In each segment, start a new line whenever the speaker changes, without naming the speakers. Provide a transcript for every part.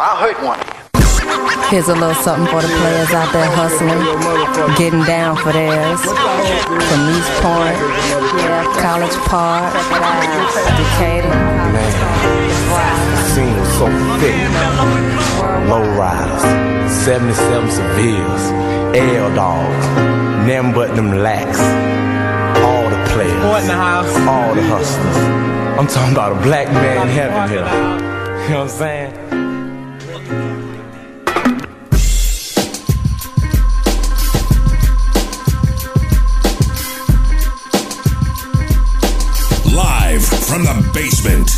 I'll hurt one of you.
Here's a little something for the players out there hustling, getting down for theirs. From East Point, College Park, Decatur.
Scene was so thick. Low riders, 77 Sevilles, L dogs, them but them lax. All the players,
Boy in the house.
all the hustlers. I'm talking about a black man in heaven here. You know what I'm saying?
From the basement.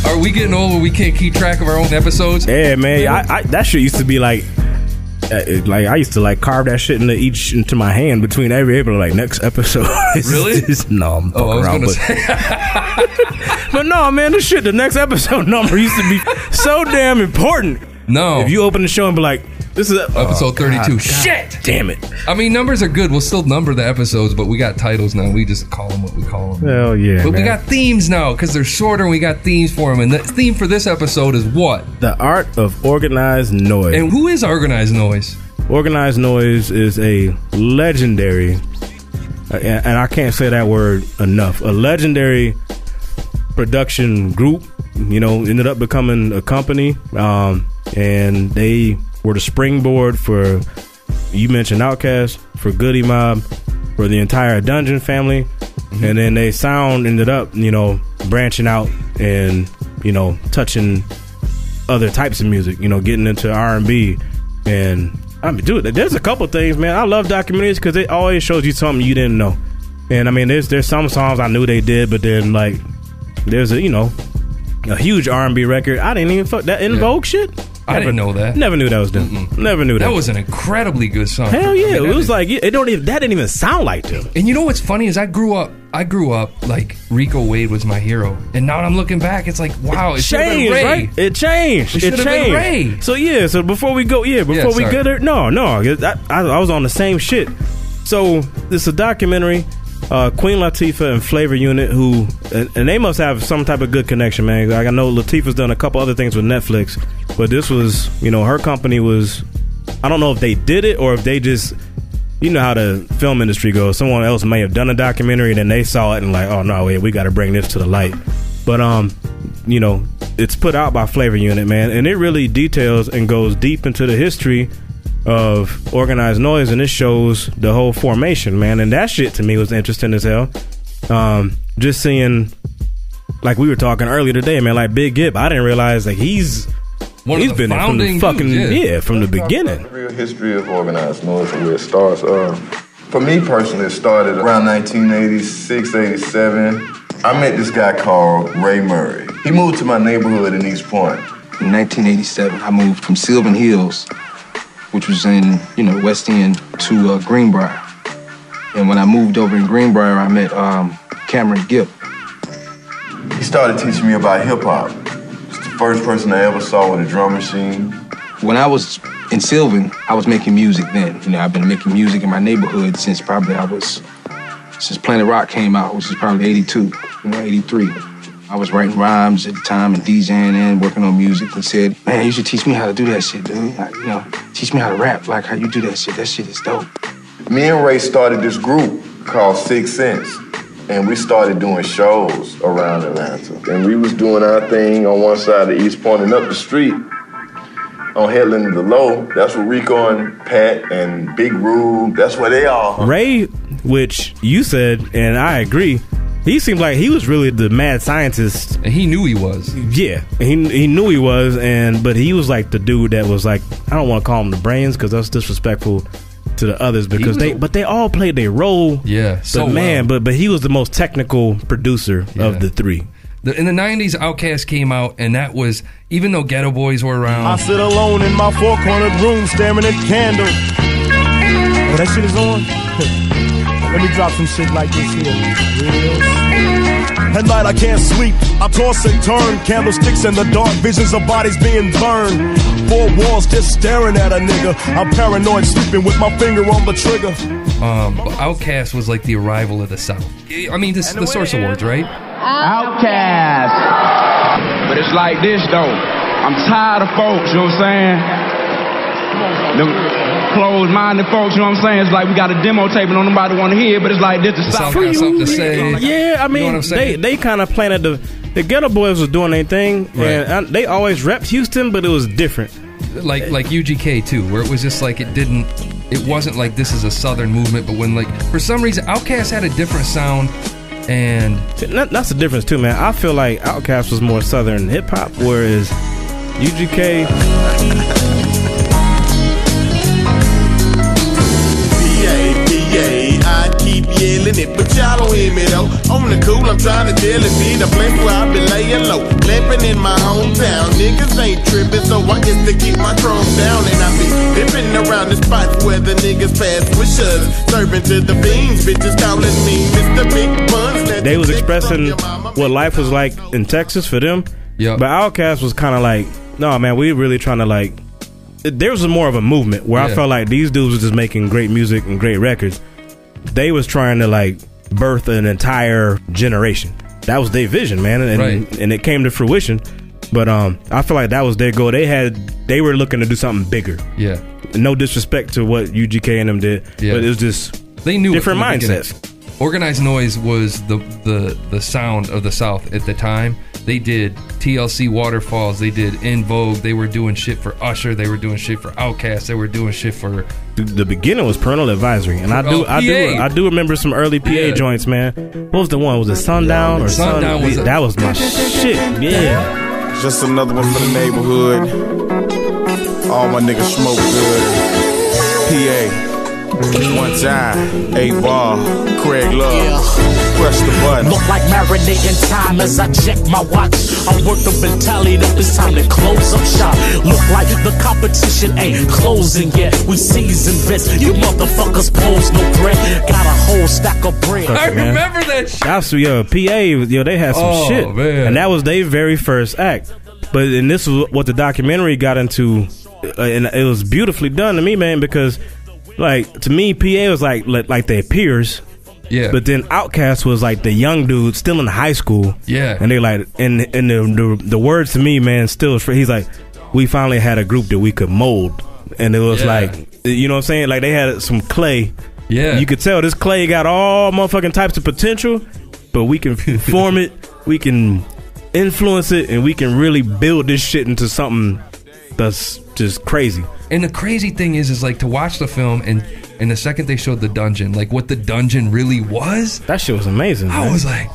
Are we getting old where we can't keep track of our own episodes?
Yeah, man. I, I that shit used to be like, it- like I used to like carve that shit into each into my hand between every April. Like next episode.
Really?
no, I'm fucking
Oh,
around, but, but no, man. This shit, the next episode number used to be so damn important.
No.
If you open the show and be like, this is
Episode 32.
Shit, damn it.
I mean, numbers are good. We'll still number the episodes, but we got titles now. We just call them what we call them.
Hell yeah,
But we got themes now because they're shorter and we got themes for them. And the theme for this episode is what?
The art of Organized Noize.
And who is Organized Noize?
Organized Noize is a legendary, uh, and and I can't say that word enough, a legendary production group. You know, ended up becoming a company, um, and they were the springboard for, you mentioned Outkast, for Goodie Mob, for the entire Dungeon family. Mm-hmm. And then they sound ended up, you know, branching out and, you know, touching other types of music, you know, getting into R and B, and I mean, dude, there's a couple things, man. I love documentaries because it always shows you something you didn't know, and I mean, there's there's some songs I knew they did, but then like there's a you know a huge R and B record I didn't even fuck that En Vogue shit.
I didn't know that.
Never knew that was them. Never knew that.
That was an incredibly good song.
hell
I
yeah.
mean,
it was like it don't even that didn't even sound like them.
And you know what's funny is I grew up. I grew up like Rico Wade was my hero, and now I'm looking back, it's like wow, it been
changed, right? It changed.
It
It, changed. So yeah. So before we go, yeah, before
Yeah,
we get there, no, no, I, I, I was on the same shit. So this is a documentary. Uh, Queen Latifah and Flavor Unit, who and, they must have some type of good connection, man. Like I know Latifah's done a couple other things with Netflix, but this was, you know, her company was. I don't know if they did it or if they just you know how the film industry goes. Someone else may have done a documentary, and then they saw it and like, oh no, wait, we got to bring this to the light. But um, you know, it's put out by Flavor Unit, man, and it really details and goes deep into the history of Organized Noize, and it shows the whole formation, man. And that shit to me was interesting as hell. Um, just seeing, like we were talking earlier today, man, like Big Gipp, I didn't realize like he's
One of
he's
the
been in from the
founding
fucking
dudes, yeah.
yeah from the beginning.
Real history of Organized Noize and where it starts. Uh, for me personally, it started around 1986, 87. I met this guy called Ray Murray. He moved to my neighborhood in East Point.
In 1987, I moved from Sylvan Hills, which was in, you know, West End, to uh, Greenbrier. And when I moved over in Greenbrier, I met um, Cameron Gipp.
He started teaching me about hip hop. It's the first person I ever saw with a drum machine.
When I was in Sylvan, I was making music then. You know, I've been making music in my neighborhood since probably I was, since Planet Rock came out, which is probably 82, you know, 83. I was writing rhymes at the time and DJing and working on music and said, man, you should teach me how to do that shit, dude. Like, you know, teach me how to rap, like how you do that shit. That shit is dope.
Me and Ray started this group called Six Sense. And we started doing shows around Atlanta. And we was doing our thing on one side of East Point and up the street on Headland to the Low. That's where Rico and Pat and Big Rube, that's where they are.
Ray, which you said, and I agree, he seemed like he was really the mad scientist.
And he knew he was.
Yeah, he he knew he was, and but he was like the dude that was like I don't want to call him the brains because that's disrespectful to the others because they
a-
but they all played their role.
Yeah,
but
so uh,
man,
well.
but but he was the most technical producer
Yeah.
of the three.
The, in the '90s, Outkast came out, and that was even though Geto Boys were around.
I sit alone in my four cornered room staring at candle. Oh, that shit is on? Let me drop some shit like this here. Real At night I can't sleep, I toss and turn. Candlesticks in the dark, visions of bodies being burned. Four walls just staring at a nigga. I'm paranoid, sleeping with my finger on the trigger.
Um, but Outkast was like the arrival of the South. I mean, this the Source Awards, right?
Outkast. But it's like this though. I'm tired of folks, you know what I'm saying? Them closed minded folks, you know what I'm saying? It's like we got a demo tape and don't nobody want to hear, but it's like this is
The
South
South got something to say.
Yeah, I
You know
mean,
what I'm
they they kind of planted the the Geto Boys was doing their thing,
Right.
and I, they always repped Houston, but it was different.
like like UGK too, where it was just like it didn't. It wasn't like this is a Southern movement, but when like for some reason Outkast had a different sound, and
That, that's the difference too, man. I feel like Outkast was more Southern hip hop, whereas UGK.
I yelling it, but y'all don't hear me though. On the cool, I'm trying to tell it be the place where I've been laying low. Lamping in my hometown, niggas ain't tripping, so I get to keep my chrome down. And I be dipping around the spots where the niggas pass with us. Serving to the beans, bitches calling me Mr. Big Buns.
They was expressing what life was like in Texas for them.
Yeah.
But Outkast was kind of like, no, man, we really trying to like. There was more of a movement where I felt like these dudes was just making great music and great records. They was trying to like birth an entire generation. That was their vision, man, and
Right.
and it came to fruition. But um, I feel like that was their goal. They had they were looking to do something bigger.
yeah,
No disrespect to what UGK and them did,
Yeah.
but it was just
they knew
different mindsets.
Organized Noize was the the the sound of the South at the time. They did TLC Waterfalls. They did En Vogue. They were doing shit for Usher. They were doing shit for Outkast. They were doing shit for
the, the beginning was parental advisory, and I do,
Oh,
I do, I do remember some early PA
Yeah.
joints, man. What was the one? Was it Sundown or
Sundown
Sun?
was a-
that was my shit. Yeah,
Just another one for the neighborhood. All my niggas smoke good. PA. One time, eight ball, Craig Love. Press the button.
Look like marinating time as I check my watch. I work the mentality up, it's time to close up shop. Look like the competition ain't closing yet. We season this, you motherfuckers pose no threat. Got a whole stack of bread.
I remember that shit.
that's yo PA. Yo, they had some
Oh,
shit,
man.
and that was their very first act. But and this is what the documentary got into, uh, and it was beautifully done to me, man. Because like to me, PA was like like, their peers.
Yeah,
But then Outkast was like the young dude still in high school.
Yeah.
And they like and and the the, the words to me, man, still he's like, we finally had a group that we could mold. And it was
Yeah.
like you know what I'm saying? Like they had some clay.
yeah.
You could tell this clay got all motherfucking types of potential, but we can form it, we can influence it, and we can really build this shit into something that's just crazy.
And the crazy thing is, is like to watch the film and and the second they showed the dungeon, like what the dungeon really was,
That shit was amazing.
I
man.
was like,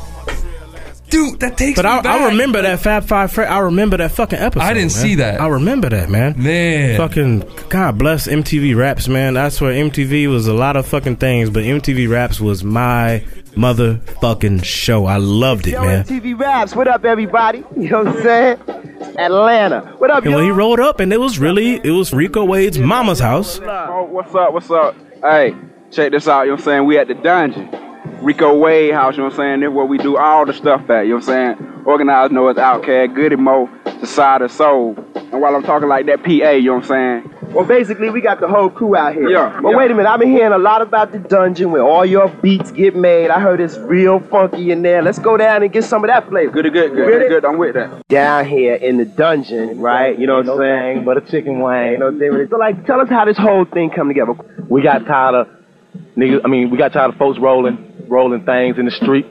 dude, that takes.
But
me
I,
back.
I remember that Fab Five. Fre- I remember that fucking episode.
I didn't
man.
see that.
I remember that, man.
man.
Fucking God bless MTV Raps, man. That's where MTV was a lot of fucking things, but MTV Raps was my motherfucking show. I loved it,
Yo,
man.
TV Raps, what up, everybody? You know what I'm saying? Atlanta. What up,
And when he rolled up, and it was really it was Rico Wade's mama's house.
Oh, what's up? What's up? Hey, check this out. You know what I'm saying? We at the dungeon. Rico Wade house, you know what I'm saying? This is where we do all the stuff at, you know what I'm saying? Organized Noize Outkast, Goodie Mo, Society Soul. And while I'm talking like that PA, you know what I'm saying?
Well, basically, we got the whole crew out here.
Yeah,
But
yeah.
wait a minute, I've been hearing a lot about the dungeon where all your beats get made. I heard it's real funky in there. Let's go down and get some of that flavor.
Good, good, good,
Ready?
good. I'm with that.
Down here in the dungeon, right? You know what I'm saying? But a chicken wing. No thing with it. So, like, tell us how this whole thing come together.
we got tired of niggas. I mean, we got tired of folks rolling, rolling things in the street.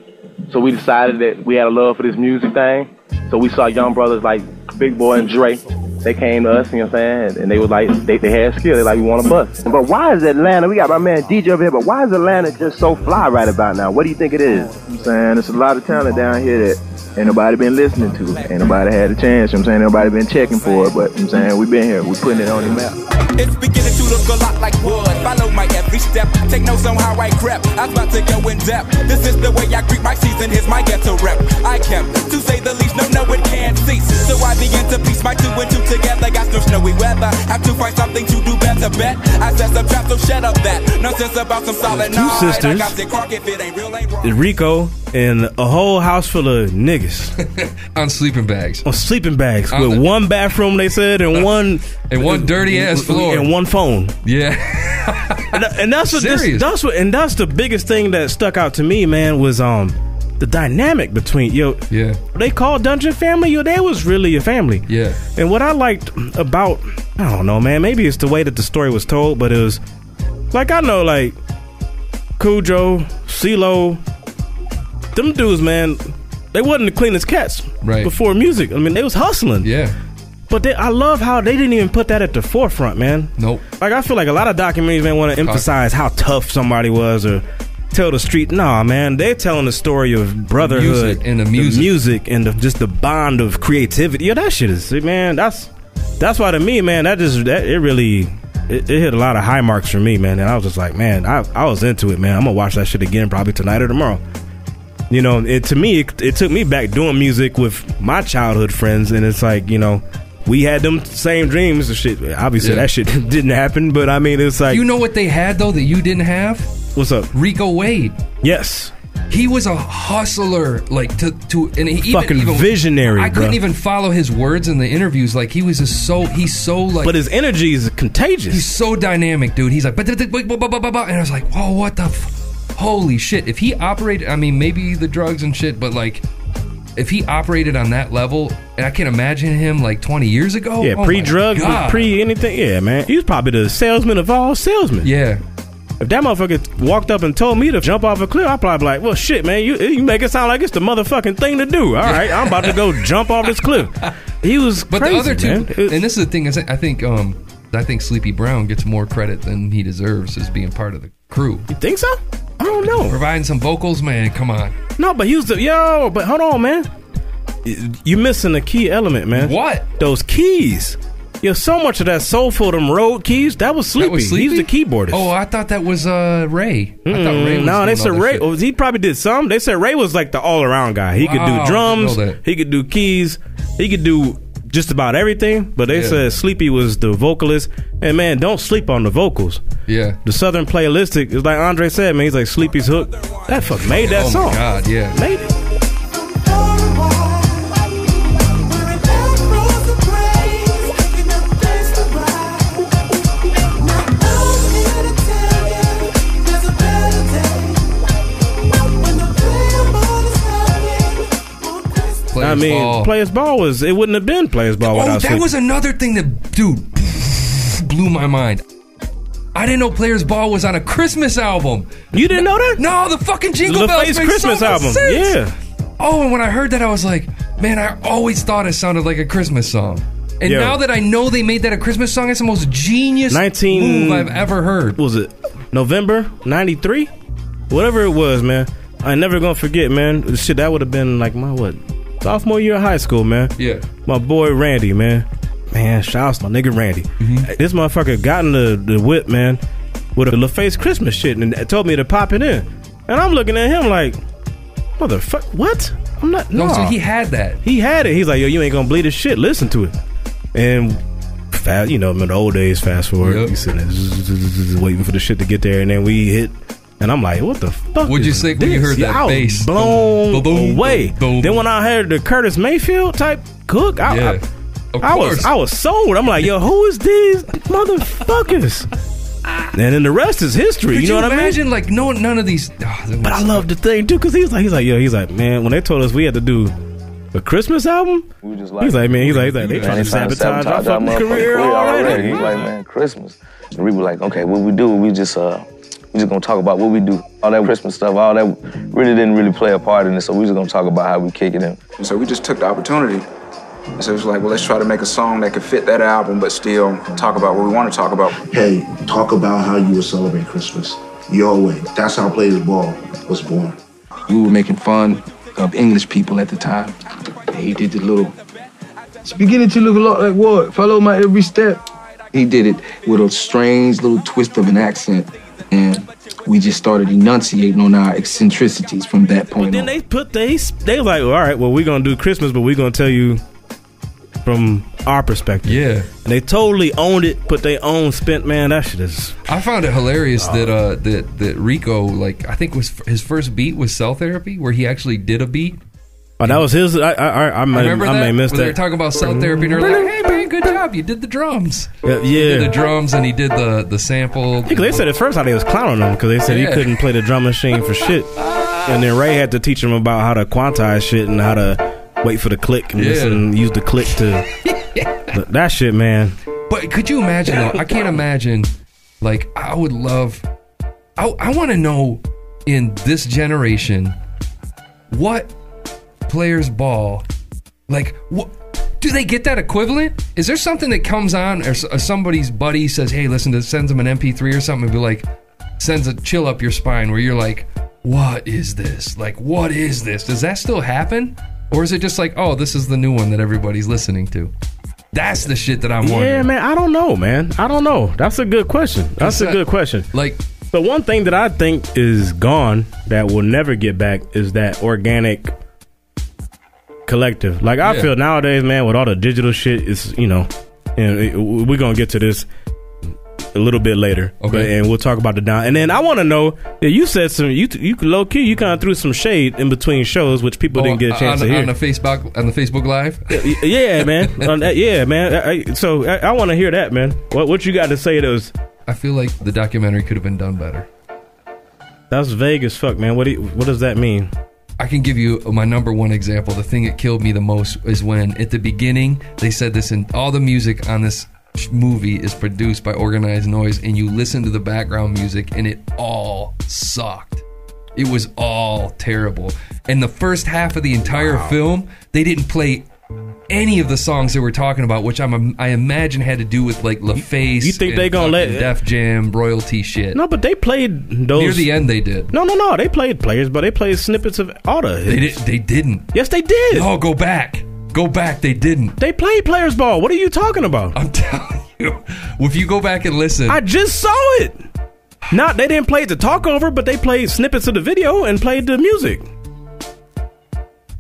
So we decided that we had a love for this music thing. So we saw young brothers like Big Boi and Dre. They came to us, you know what I'm saying, and they was like, they, they had skill. They like, we want to bust.
But why is Atlanta? We got my man DJ over here, but why is Atlanta just so fly right about now? What do you think it is?
I'm saying there's a lot of talent down here that ain't nobody been listening to. Ain't nobody had a chance. You know what I'm saying nobody been checking for it, but you know what I'm saying we been here. We putting it on the map.
It's beginning to look a lot like wood. Follow my every step. Take notes on how I crept. I'm about to go in depth. This is the way I greet my season. Here's my ghetto rep. I kept, to say the least, no, no, it can't cease. So I begin to piece my two and two together. Got no snowy weather. Have to find something to do better. Bet I set some traps, so shut up that. Nonsense about some solid
Two sisters.
I got the crock if it ain't real.
Rico and a whole house full of niggas
on sleeping bags.
on sleeping bags
On
with
the-
one bathroom. They said and one
And one dirty-ass floor.
and one phone.
Yeah.
and, and that's what this, that's what and that's the biggest thing that stuck out to me, man, was um the dynamic between yo.
Yeah.
They called Dungeon Family. Yo, they was really a family.
Yeah.
And what I liked about I don't know, man. Maybe it's the way that the story was told, but it was like I know, like Khujo, CeeLo, them dudes, man. They wasn't the cleanest cats
Right.
before music. I mean, they was hustling.
Yeah.
But they, I love how they didn't even put that at the forefront, man.
Nope.
Like I feel like a lot of documentaries, man, want to emphasize how tough somebody was or tell the street. Nah, man, they're telling the story of brotherhood
Music and the music.
music and the, just the bond of creativity. Yeah, that shit is man. That's that's why to me, man, that just that it really. It, it hit a lot of high marks for me, man, and I was just like, man, I, I was into it, man. I'm gonna watch that shit again probably tonight or tomorrow. You know, it to me, it, it took me back doing music with my childhood friends, and it's like, you know, we had them same dreams and shit. Obviously,
Yeah.
that shit didn't happen, but I mean, it's like,
You know what they had though that you didn't have?
what's up?
Rico Wade.
Yes,
He was a hustler, like to to, and he
Fucking
even,
visionary,
I couldn't even follow his words in the interviews. Like he was just so he's so like,
but his energy is contagious.
he's so dynamic, dude. He's like, and I was like, whoa, what the, f- holy shit! If he operated, I mean, maybe the drugs and shit, but like, if he operated on that level, and I can't imagine him like 20 years ago,
yeah,
oh
pre drugs, pre anything. Yeah, man, he was probably the salesman of all salesmen.
yeah,
If that motherfucker walked up and told me to jump off a cliff, I'd probably be like, well, shit, man, you you make it sound like it's the motherfucking thing to do. All right, I'm about to go jump off this cliff. He was
But
crazy,
the other two,
man.
And this is the thing is, I think, um, I think Sleepy Brown gets more credit than he deserves as being part of the crew.
You think so? I don't know.
Providing some vocals, man. Come on.
No, but he was the yo. But hold on, man. You missing a key element, man.
What?
Those keys. Yo, so much of that soulful them road keys. That was Sleepy.
That was Sleepy?
He's the keyboardist.
Oh, I thought that was uh, Ray. I thought Ray
Mm, no, they said Ray.
shit.
He probably did some. They said Ray was like the all around guy. He could
Wow, I
do drums. He could do keys. He could do just about everything. But they
Yeah.
said Sleepy was the vocalist. And man, don't sleep on the vocals.
Yeah.
The Southern Playalistic is like Andre said, man. He's like Sleepy's hook. That fuck made that
oh
song.
God, yeah.
Made it. I mean,
Ball.
Players Ball was it wouldn't have been Players Ball
Oh,
without
that was another thing that, dude, blew my mind. I didn't know Players Ball was on a Christmas album.
You didn't know that?
No, the fucking Jingle Bells makes
Christmas
so
album.
sense.
Yeah.
Oh, and when I heard that, I was like, man, I always thought it sounded like a Christmas song. And
Yo.
now that I know they made that a Christmas song, it's the most genius
19
move I've ever heard.
was it November '93? Whatever it was, man. I never gonna forget, man. Shit, that would have been like my what sophomore year of high school, man.
Yeah.
My boy Randy, man. Man, shout out to my nigga Randy.
Mm-hmm.
This motherfucker got in the, the whip, man, with a LaFace Christmas shit and told me to pop it in. And I'm looking at him like, motherfucker, what? I'm not.
No, so he had that.
He had it. He's like, yo, you ain't gonna bleed this shit. Listen to it. And fast, you know, in the old days, fast forward,
Yep.
you sitting there zzz, zzz, zzz, zzz, waiting for the shit to get there, and then we hit. And I'm like, what the fuck?
What'd you
is
think when you
this?
heard
Yeah,
that
I was
bass?
Blown
Boom, boom, boom,
away.
boom.
Then when I heard the Curtis Mayfield type cook, I,
Yeah.
I, I was. I was sold. I'm like, yo, who is these motherfuckers? and then the rest is history.
Could
you know what I mean?
imagine, like, no, none of these. Oh,
But I love the thing too, cause he's like, he's like, yo, he's like, man, when they told us we had to do a Christmas album,
We just
he's like, man, he's like, he's like, they
Man,
trying to
they trying to
sabotage our fucking
motherfucking
career already.
He's like, man, Christmas. And we were like, okay, what we do, we just uh we just gonna talk about what we do. All that Christmas stuff, all that really didn't really play a part in it, so we just gonna talk about how we kick it in.
And so we just took the opportunity. And so it was like, well, let's try to make a song that could fit that album, but still talk about what we want to talk about.
Hey, talk about how you would celebrate Christmas. Your way. That's how Players Ball was born.
We were making fun of English people at the time. He did the little. It's beginning to look a lot like what? Follow my every step. He did it with a strange little twist of an accent, and we just started enunciating on our eccentricities from that point But
Then
on.
they put they they was like, all right, well, we're gonna do Christmas, but we're gonna tell you from our perspective.
Yeah.
And they totally owned it, put their own spent. Man, that shit is.
I found it hilarious that uh that that Rico like I think was his first beat was cell therapy where he actually did a beat.
Oh, that was his. I I I, I, may,
Remember
I
that?
may miss
Where they were talking about cell therapy and they're like, "Hey man, good job, you did the drums."
Yeah,
He did
yeah.
the drums and he did the the sample.
Yeah, 'cause they said at first how they was clowning him because they said
Yeah.
he couldn't play the drum machine for shit, and then Ray had to teach him about how to quantize shit and how to wait for the click and
Yeah.
listen, use the click to Th- that shit, man.
But could you imagine though? I can't imagine. Like I would love. I I want to know in this generation what players ball like what. Do they get that equivalent? Is there something that comes on, or, or somebody's buddy says, "Hey, listen to," sends them an MP3 or something, and be like, sends a chill up your spine, where you're like, "What is this? Like, what is this?" Does that still happen, or is it just like, "Oh, this is the new one that everybody's listening to"? That's the shit that I'm wondering.
Yeah, man. I don't know, man. I don't know. That's a good question. That's a good question.
Like,
the one thing that I think is gone that will never get back is that organic collective. Like I
Yeah.
feel nowadays, man, with all the digital shit, it's you know, and it- we're gonna get to this a little bit later.
Okay.
But, and we'll talk about the down. And then I want to know that you said some you you low key you kind of threw some shade in between shows, which people oh, didn't get a uh, chance
Oh, on,
to hear.
on the Facebook on the Facebook Live.
Yeah, man. On yeah, man. I, so I, I want to hear that, man. What what you got to say? That was
I feel like the documentary could have been done better.
that's vague as fuck, man. What do you, what does that mean?
I can give you my number one example. The thing that killed me the most is when at the beginning they said this and all the music on this movie is produced by Organized Noize, and you listen to the background music and it all sucked. It was all terrible. And the first half of the entire film, they didn't play any of the songs that we're talking about, which I'm I imagine had to do with like LaFace.
you think they gonna let-
Def Jam royalty shit?
No, but they played those
Near the end, they did.
No, no, no. They played players, but they played snippets of all the.
They did. They didn't.
Yes, they did.
No, go back. Go back. They didn't.
They played players ball. What are you talking about?
I'm telling you. If you go back and listen,
I just saw it. Not they didn't play the talk over, but they played snippets of the video and played the music.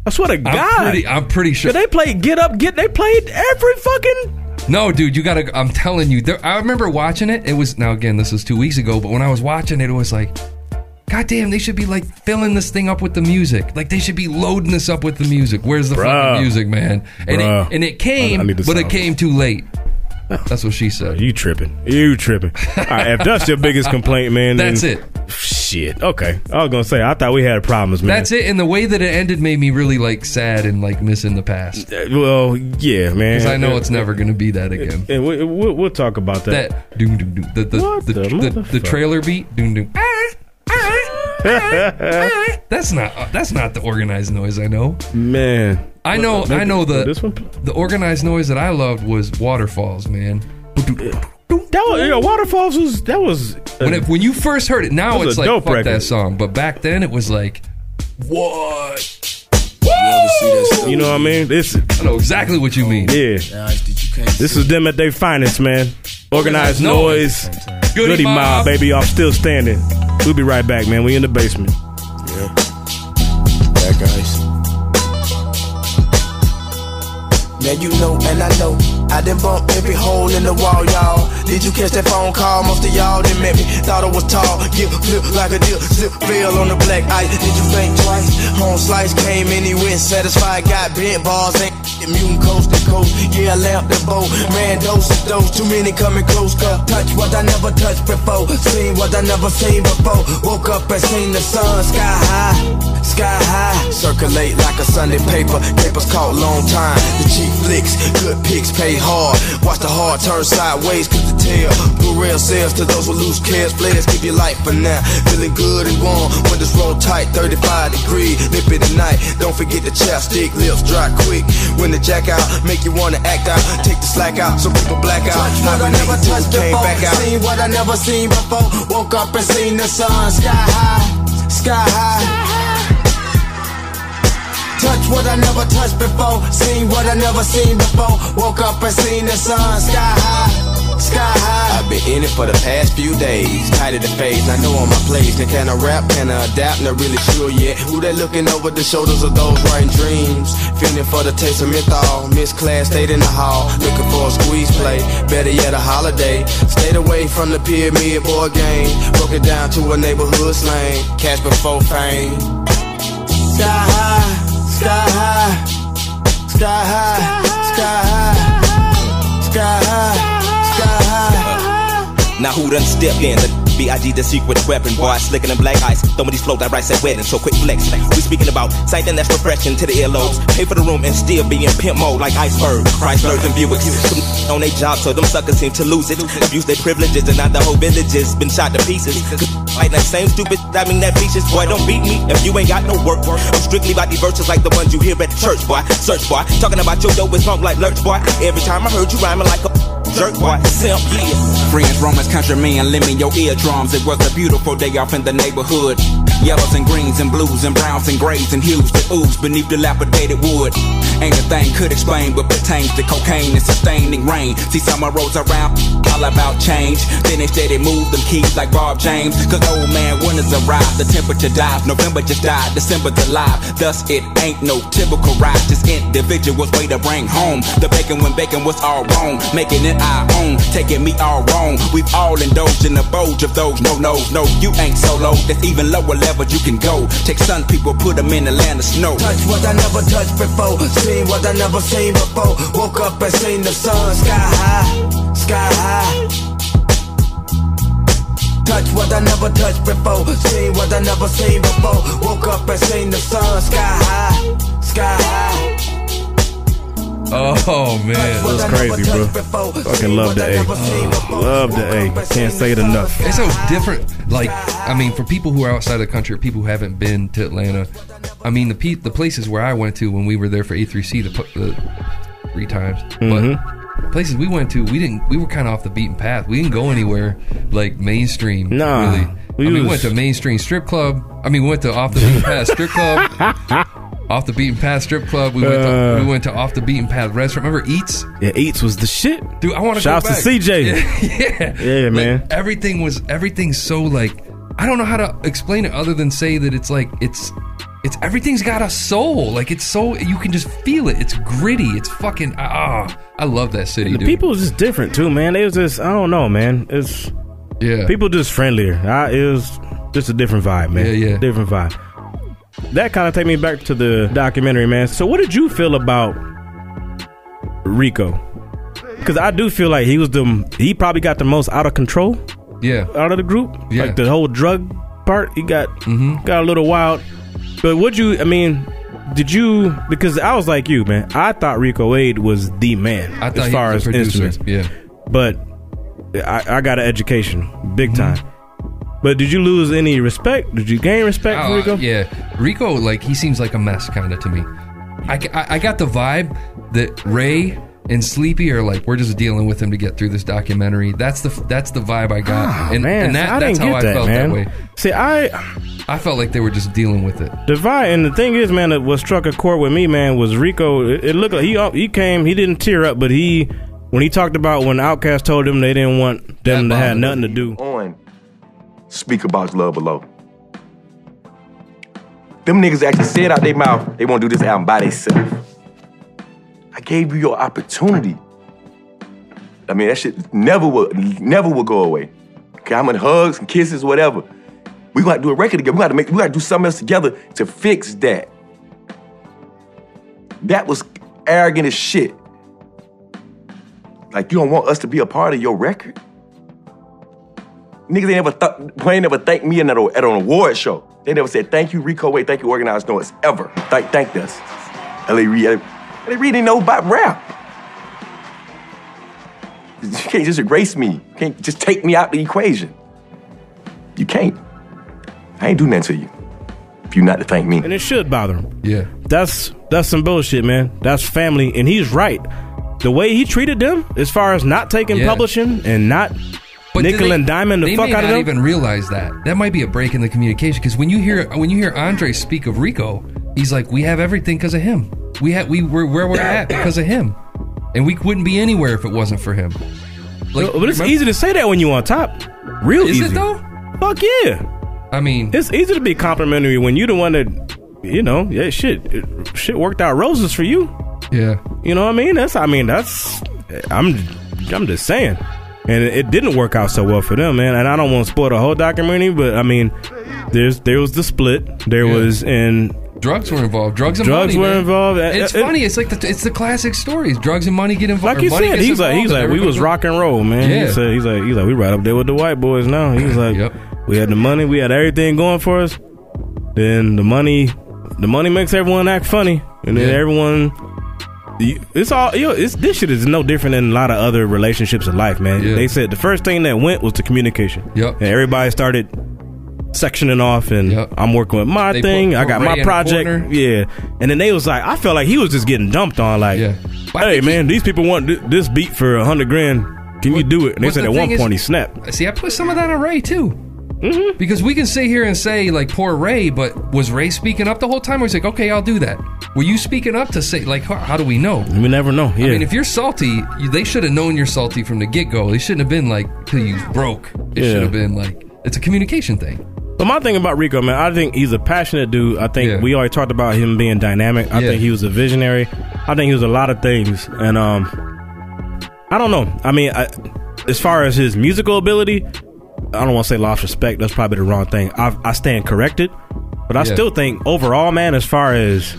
I swear to God.
I'm pretty, I'm pretty sure.
Yeah, they played Get Up, Get. They played every fucking.
No, dude, you gotta. I'm telling you. There, I remember watching it. It was now again. This was two weeks ago, but when I was watching it, it was like, God damn, they should be like filling this thing up with the music. Like they should be loading this up with the music. Where's the
Bruh.
fucking music, man? And
Bruh.
it, and it came,
I- I
but it came too late. That's what she said.
You tripping? You tripping? All right, if that's your biggest complaint, man, then-
That's it.
Shit. Okay, I was gonna say I thought we had problems, man.
That's it. And the way that it ended made me really like sad and like missing the past.
Uh, Well, yeah, man.
Because I know it's never to be that again.
And we, we'll, we'll talk about that.
That doom doom doom. The the
What
the,
the
the, the,
motherfucker?
trailer beat doom doom. That's not uh, that's not the Organized Noize I know.
Man,
I know I know the
this one.
the Organized Noize that I loved was waterfalls, man.
That was, yeah, waterfalls was that was
When it, when you first heard it, now it's like
dope
fuck
record.
that song, but back then it was like what?
You know what I mean? This
I know exactly what you mean.
Yeah. This is them at their finest, man. Organized Noize.
Goodie
Goodie
mob.
mob, baby. I'm still standing. We'll be right back, man. We in the basement. Yeah.
Bad guys. Now you know and I know I done bump every hole in the wall, y'all. Did you catch that phone call? Most of y'all didn't met me. Thought I was tall, get flip like a dip, zip fell on the black ice. Did you think twice? Home slice came in, he went satisfied, got bent balls, ain't mutant coast to coast. Yeah, I lamped the boat, man, dose is dose. Too many coming close, cause touch what I never touched before, seen what I never seen before. Woke up and seen the sun sky high, sky high. Circulate like a Sunday paper, papers caught long time. The cheap flicks, good pics pay hard. Watch the hard turn sideways, cause Put real sales to those who lose cares. Players keep your life for now. Feeling good and warm, windows roll tight, 35 degrees. Nip it at night, don't forget the chapstick, lips dry quick. When the jack out, make you wanna act out. Take the slack out, so people black out.
Touch what I never touched before. Seen what I never seen before. Woke up and seen the sun sky high, sky high. Touch what I never touched before. Seen what I never seen before. Woke up and seen the sun sky high, sky high. I've been in it for the past few days. Tight of the face, I know on my place. Then can I rap? Can I adapt? Not really sure yet. Who they looking over the shoulders of those writing dreams? Feeling for the taste of menthol. Miss class, stayed in the hall. Looking for a squeeze play. Better yet, a holiday. Stayed away from the pyramid board game. Broke it down to a neighborhood slang. Cash before fame. Sky high, sky high, sky high, sky high,
Now who done stepped in? The B.I.G. the secret weapon, boy, slicker than black ice. Throwing these flows I rice at weddings, so quick flex. We speaking about something that's refreshing to the earlobes. Pay for the room and still be in pimp mode like iceberg. Chryslers and Buicks. Some on their job, so them suckers seem to lose it. Abuse their privileges and now the whole village has been shot to pieces. Like that same stupid, I mean that features, boy, don't beat me if you ain't got no work. I'm strictly about the verses like the ones you hear at church, boy. Search, boy. Talking about your dope is funk like lurch, boy. Every time I heard you rhyming like a jerk, boy. Simp, yeah.
Friends, Romans, countrymen, lend me your eardrums. It was a beautiful day off in the neighborhood. Yellows and greens and blues and browns and grays and hues that ooze beneath dilapidated wood. Ain't a thing could explain what pertains to cocaine and sustaining rain. See summer rolls around, all about change. Then they steady move them keys like Bob James. Cause old man winters arrive, the temperature dives. November just died, December's alive. Thus it ain't no typical ride, just individuals way to bring home. The bacon when bacon was all wrong, making it our own, taking me all wrong. We've all indulged in the bulge of those no nos. No, you ain't solo. that's even lower levels you can go. Take sun people, put them in the land of snow.
Touch what I never touched before. Seen what I never seen before. Woke up and seen the sun sky high, sky high. Touch what I never touched before. Seen what I never seen before. Woke up and seen the sun sky high, sky high.
Oh man,
That was crazy, bro. Fucking love the A. Love the A. Can't say it enough.
It's so different. Like, I mean, for people who are outside the country, or people who haven't been to Atlanta, I mean, the pe- the places where I went to when we were there for A3C, the, the three times,
Mhm.
but places we went to, we didn't. We were kind of off the beaten path. We didn't go anywhere like mainstream.
Nah,
really.
we
I mean, we went to mainstream strip club. I mean, we went to off the beaten path strip club. Off the beaten path strip club. We went to
Uh.
we went to off the beaten path restaurant. Remember Eats?
Yeah, Eats was the shit.
Dude, I want to
Shouts to. CJ.
Yeah,
Yeah, man.
Like, everything was everything's so like I don't know how to explain it other than say that it's like it's it's everything's got a soul. Like it's so you can just feel it. It's gritty. It's fucking ah. I love that city,
The
dude.
people was just different too, man. They was just I don't know, man. It's
yeah.
people just friendlier. I, it was just a different vibe, man.
Yeah, yeah.
different vibe. That kind of take me back to the documentary, man. So, what did you feel about Rico? Because I do feel like he was the he probably got the most out of control.
Yeah,
out of the group.
Yeah. Mm-hmm.
like the whole drug part. He got got a little wild. But would you? I mean. Did you? Because I was like you, man. I thought Rico Wade was the man as far as instruments.
Yeah.
But I, I got an education, big
Mm-hmm.
time. But did you lose any respect? Did you gain respect for
Oh,
Rico?
Yeah, Rico, like he seems like a mess, kind of to me. I, I, I got the vibe that Ray and Sleepy are like we're just dealing with him to get through this documentary. That's the that's the vibe I got, and,
Ah, man,
and that,
I
that's
didn't
how
get
I
that,
felt
man.
that way.
See, I
I felt like they were just dealing with it.
the vibe, and the thing is, man, that what struck a chord with me, man, was Rico. It, it looked like he he came, he didn't tear up, but he when he talked about when Outkast told him they didn't want them to have nothing to do.
on Speakerboxxx Love Below. Them niggas actually said out their mouth they want to do this album by themselves. I gave you your opportunity. I mean, that shit never will, never will go away. Okay, how many hugs and kisses, whatever. We gotta do a record together. We gotta make, we gotta do something else together to fix that. That was arrogant as shit. Like you don't want us to be a part of your record. Niggas ain't never th- Wayne never thanked me at, a, at an award show. They never said thank you, Rico Wade, thank you, Organized Noize, ever. Thank, thanked us. L.A. Reid, L.A. Reid didn't know about rap. You can't just erase me. You can't just take me out the equation. You can't. I ain't do nothing to you. If you not to thank me.
And it should bother him.
Yeah.
That's that's some bullshit, man. That's family, and he's right. The way he treated them, as far as not taking
Yeah.
publishing and not
do
nickel
they-
and diamond the fuck out of
did
not
even realize that. That might be a break in the communication because when you hear when you hear Andre speak of Rico, he's like, "We have everything because of him. We had we were where we're at because of him, and we wouldn't be anywhere if it wasn't for him." Like,
but it's
remember-
easy to say that when you're on top. Real
Is
easy.
it though?
Fuck yeah.
I mean,
It's easy to be complimentary when you the one that, you know, yeah, shit, it, shit worked out roses for you.
yeah.
You know what I mean? That's, I mean, that's, I'm, I'm just saying. And it, it didn't work out so well for them, man. And I don't want to spoil the whole documentary, but I mean, there's, there was the split. There
Yeah.
was, and
Drugs were involved. Drugs and money
Drugs
money.
were
man.
involved.
It's
uh,
funny. It's like the it's the classic stories. Drugs and money get involved.
like you
money
said, he's like, he's like, we was rock and roll, man.
Yeah.
He said, he's like, he's like, we right up there with the white boys now. He was like, we had the money, we had everything going for us. Then the money, the money makes everyone act funny, and then
Yeah.
everyone. It's all yo. It's this shit is no different than a lot of other relationships in life, man.
Yeah.
They said the first thing that went was the communication.
Yep.
And everybody started sectioning off, and I'm working with my
They
thing. I got
Ray
my project. Yeah. And then they was like, I felt like he was just getting dumped on. Like, hey man, these people want thi- this beat for a hundred grand. Can you do it? And they said
the
at one
is-
point he snapped.
See, I put some of that on Ray too.
Mm-hmm.
Because we can sit here and say like poor Ray, but was Ray speaking up the whole time? Or he's like, okay, I'll do that. Were you speaking up to say like, how, how do we know?
We never know. Yeah.
I mean, if you're salty, you, they should have known you're salty from the get go. They shouldn't have been like till you broke. It
Yeah.
should have been like it's a communication thing.
But my thing about Rico, man, I think he's a passionate dude. I think we already talked about him being dynamic. I
Yeah.
think he was a visionary. I think he was a lot of things, and um, I don't know. I mean, I, as far as his musical ability, I don't want to say lost respect. That's probably the wrong thing. I, I stand corrected, but I
Yeah.
still think overall, man, as far as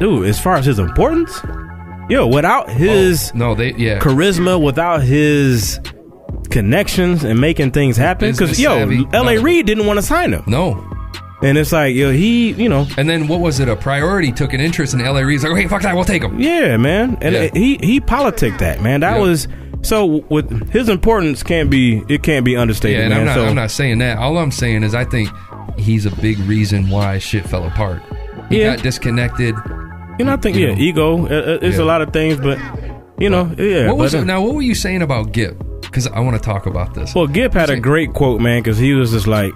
dude, as far as his importance, yo, without his
Oh, no, they yeah
charisma, without his connections and making things happen, because yo,
savvy,
L.A.
of
Reid didn't want to sign him.
No.
And it's like, yo, he, you know.
And then what was it? A priority took an interest in LA Reid's like, wait, fuck that, we'll take him.
Yeah, man. And
Yeah.
he he politicked that, man. That
Yeah.
was so with his importance can't be it can't be understated,
Yeah, and
man.
I'm not,
so
I'm not saying that. All I'm saying is I think he's a big reason why shit fell apart. He
Yeah.
got disconnected.
you know, I think yeah,
know.
ego. Uh, uh, it's
Yeah.
a lot of things, but you know, yeah.
what was
but,
it?
uh,
Now, what were you saying about Gipp? Because I want to talk about this.
Well, Gipp had a great quote, man, because he was just like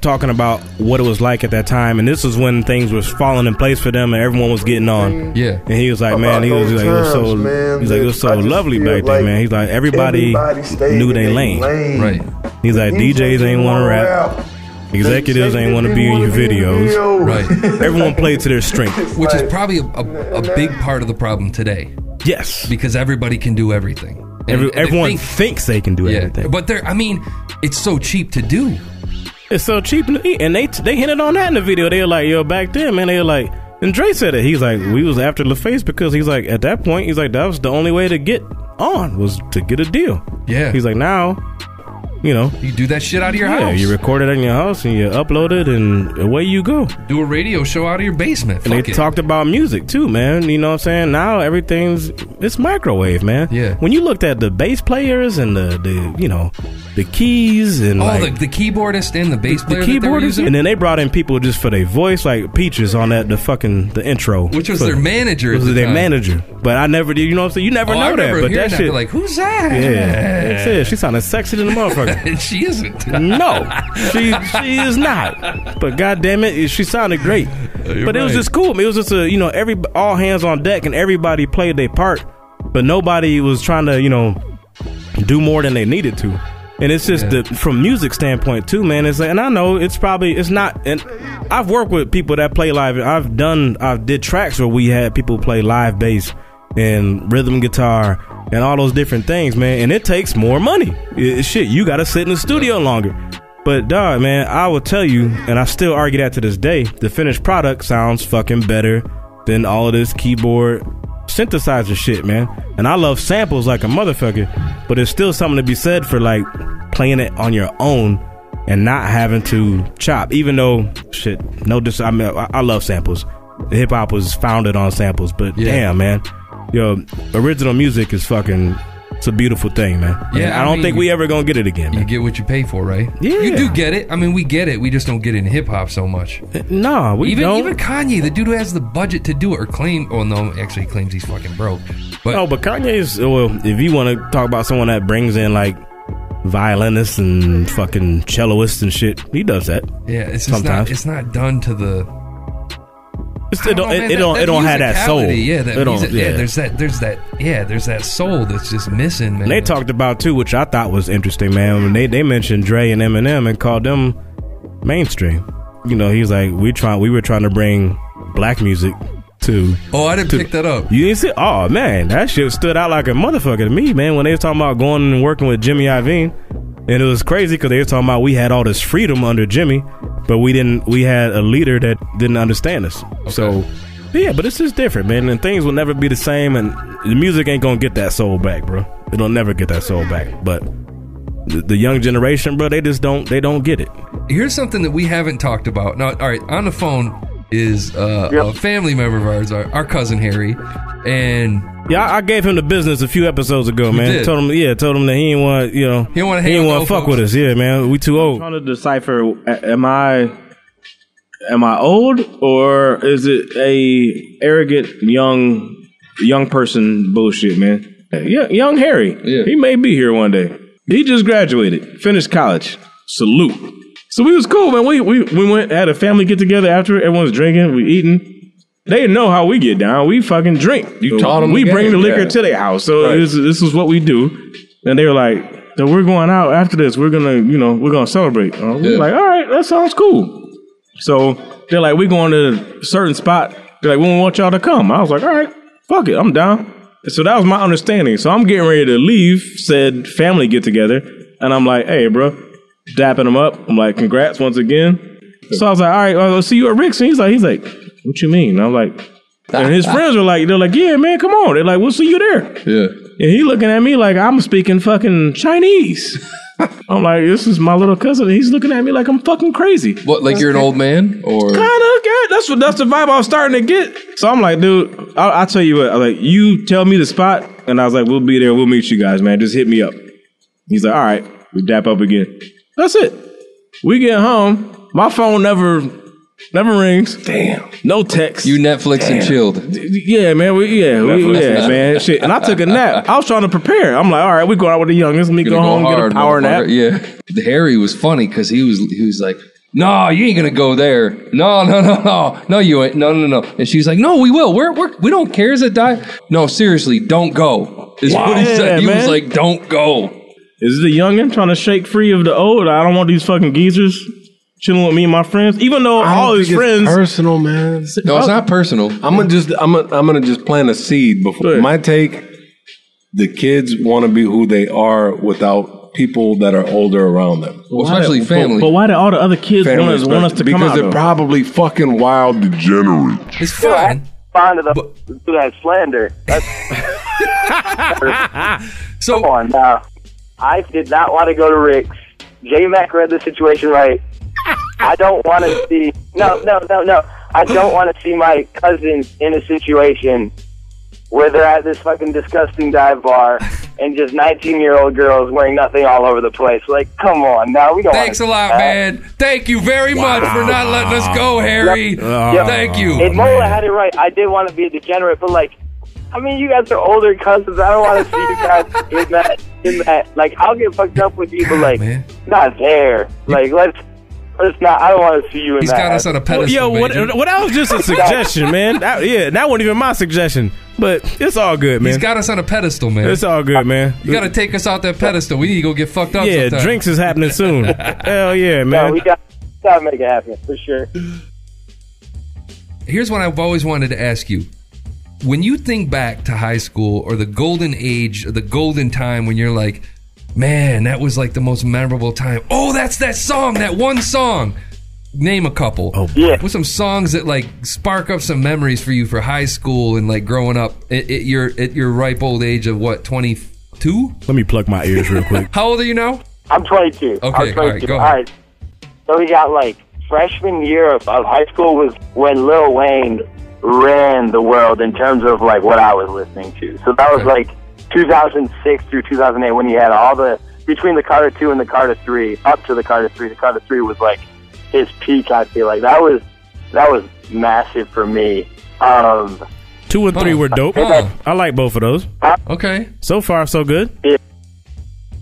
talking about what it was like at that time, and this was when things was falling in place for them, and everyone was getting on. Mm-hmm.
Yeah,
and he was like, man, he was
About
like, it was so,
times, man,
he's like, it was so lovely
feel
back then, man. He's like, everybody,
everybody
knew they
their
lane,
lane.
Right.
He's like, DJs ain't want to rap. Executives ain't want to be in your videos.
Right.
Everyone played to their strength.
Which is probably a, a, a big part of the problem today.
Yes.
Because everybody can do everything. And-
Every,
and they
everyone
think-
thinks they can do
yeah,
everything.
but they're. I mean, it's so cheap to do.
It's so cheap to eat. And they they hinted on that in the video. They were like, yo, back then, man, they were like, and Dre said it. He's like, we was after LaFace because he's like, at that point, he's like, that was the only way to get on was to get a deal.
Yeah.
He's like, now, you know,
You do that shit out of your
yeah,
house.
you record it in your house and you upload it and away you go.
do a radio show out of your basement.
And they
it.
talked about music too, man. You know what I'm saying? Now everything's it's microwave, man.
Yeah.
When you looked at the bass players and the, the you know, the keys and
Oh,
like
the, the keyboardist and the bass
the
player that they were
keyboarders,
using?
and then they brought in people just for their voice, like Peaches on that the fucking the intro,
Which was
For-
their manager
Was
the
their
time.
manager, but I never did. You know what I'm saying? You never
Oh,
know that, but that shit,
like, who's that?
yeah, that's it. She sounded sexy than the motherfucker.
she isn't.
no, she she is not. But god damn it, she sounded great.
You're
but it was
right.
just cool. It was just a you know every all hands on deck and everybody played their part, but nobody was trying to you know do more than they needed to. And it's just
Yeah.
the from music standpoint too, man. It's like, and I know it's probably it's not. And I've worked with people that play live. I've done I've did tracks where we had people play live bass and rhythm guitar and all those different things, man. And it takes more money. It- shit, you got to sit in the studio longer. But dog, man, I will tell you, and I still argue that to this day. The finished product sounds fucking better than all of this keyboard synthesizer shit, man. And I love samples like a motherfucker, but there's still something to be said for like playing it on your own and not having to chop. Even though shit, no, dis- I mean, I, I love samples. Hip hop was founded on samples, but
Yeah.
damn, man, yo, original music is fucking. It's a beautiful thing, man.
Yeah,
And I
I
don't
mean,
think we ever gonna get it again.
You
Man.
get what you pay for, right?
Yeah.
You do get it. I mean, we get it. We just don't get it in hip hop so much.
Eh, nah, we
even
don't.
even Kanye, the dude who has the budget to do it, or claim. Oh no, actually he claims he's fucking broke. But
no, but Kanye's uh, well. If you want to talk about someone that brings in like violinists and fucking celloists and shit, he does that.
yeah, it's just
sometimes.
not. It's not done to the.
It don't-
know,
it-
man,
it don't- it don't have that soul.
Yeah, that music, yeah.
yeah.
There's that. There's that. Yeah, there's that soul that's just missing, man.
They talked about too, which I thought was interesting, man. When they they mentioned Dre and Eminem and called them mainstream. You know, he's like, we try, we were trying to bring black music to.
Oh, I didn't pick that up.
You didn't see? Oh man, that shit stood out like a motherfucker to me, man. When they was talking about going and working with Jimmy Iovine, and it was crazy because they were talking about we had all this freedom under Jimmy, but we didn't. We had a leader that didn't understand us. So. Yeah, but it's just different, man. And things will never be the same, and the music ain't gonna get that soul back, bro. It'll never get that soul back. But the, the young generation, bro, they just don't they don't get it.
Here's something that we haven't talked about. Now, all right, on the phone is uh, a family member of ours, our, our cousin Harry, and
Yeah, I, I gave him the business a few episodes ago,
You
man.
did?
Told him, yeah, told him that he ain't want, you know, he
didn't wanna hang
he ain't
with
want to
old
fuck with us. Yeah, man, we too old.
I'm trying to decipher: am I am I old or is it a arrogant young young person bullshit, man? Yeah, young Harry. Yeah. He may be here one day. He just graduated, finished college. Salute. So we was cool, man. We we we went had a family get together after everyone's drinking, we eating. They didn't know how we get down. We fucking drink.
You taught them.
We
the
bring the liquor
yeah.
to their house. So
Right.
this, this is what we do. And they were like, "So we're going out after this. We're gonna, you know, we're gonna celebrate." Uh, we
Yeah.
like, "All right, that sounds cool." So they're like, "We're going to a certain spot." They're like, "We want y'all to come." I was like, "All right, fuck it, I'm down." So that was my understanding. So I'm getting ready to leave said family get together, and I'm like, "Hey, bro," dapping them up. I'm like, "Congrats once again." So I was like, "All right, I'll see you at Rick's." And he's like, "He's like, what you mean?" And I'm like, and his friends were like, "They're like, yeah, man, come on." They're like, "We'll see you there."
Yeah.
And he looking at me like I'm speaking fucking Chinese. I'm like, this is my little cousin. He's looking at me like I'm fucking crazy.
What, like you're an old man, or
Kind of, yeah. That's what that's the vibe I was starting to get. So I'm like, dude, I'll, I'll tell you what. I like, you tell me the spot, and I was like, we'll be there. We'll meet you guys, man. Just hit me up. He's like, all right. We dap up again. That's it. We get home. My phone never, never rings. Damn. No text.
you Netflix and chilled?
Yeah, man. We, yeah, we, yeah, man. Shit. And I took a nap. I was trying to prepare. I'm like, all right, we go out with the youngest. Let me
Gonna
go home,
hard,
get a power nap.
motherfucker. Yeah. Harry was funny because he was he was like, "No, you ain't gonna go there. No, no, no, no, no, you ain't. No, no, no." And she's like, "No, we will. We're, we're we don't care. Is it die? No, seriously, don't go." Is what he
Yeah,
said. He was like, "Don't go."
Is the youngin trying to shake free of the old? I don't want these fucking geezers chilling with me and my friends. Even though
I don't
all his friends.
personal, man. No, it's oh. not personal.
I'm gonna just I'm gonna, I'm gonna just plant a seed before my take. The kids want to be who they are without people that are older around them.
Why did- But, but why do all the other kids want us, want us to be?
because
come out?
they're
though?
probably fucking wild degenerates.
It's
fine. Fond of the, do that slander. That's,
so
come on now. I did not want to go to Rick's. J Mac read the situation right. I don't want to see. No, no, no, no. I don't want to see my cousins in a situation where they're at this fucking disgusting dive bar and just 19 year old girls wearing nothing all over the place. Like, come on now. We don't.
Thanks a lot,
that.
man. Thank you very much for not letting us go, Harry.
Yep. Yep.
Thank you.
And Mola had it right. I did want to be a degenerate, but like, I mean, you guys are older cousins. I don't want to see you guys in that. In that, like, I'll get fucked up with you, but like, not there. Like, let's let's not. I don't want to see you in
He's
that.
got us on a pedestal.
Yo, what,
Major.
what, that was just a suggestion, man. That, yeah, that wasn't even my suggestion, but it's all good, man.
He's got us on a pedestal, man.
It's all good, man.
You got to take us off that pedestal. We need to go get fucked up.
Yeah,
sometime.
drinks is happening soon. Hell yeah,
No,
man.
we got gotta make it happen for sure.
Here's what I've always wanted to ask you. When you think back to high school or the golden age, or the golden time when you're like, man, that was like the most memorable time. Oh, that's that song, that one song. Name a couple. Oh,
yeah.
With some songs that like spark up some memories for you for high school and like growing up at, at your at your ripe old age of what, 22?
Let me plug my ears real quick.
How old are you now?
I'm 22.
Okay,
I'm
all right,
22.
go
All
ahead.
right. So we got like freshman year of, of high school was when Lil Wayne ran the world in terms of like what I was listening to. So that was like 2006 through 2008 when he had all the between the Carter 2 and the Carter 3 up to the Carter 3. The Carter 3 was like his peak. I feel like that was that was massive for me. Um,
Two and three were dope.
Huh.
I like both of those.
Okay.
So far, so good.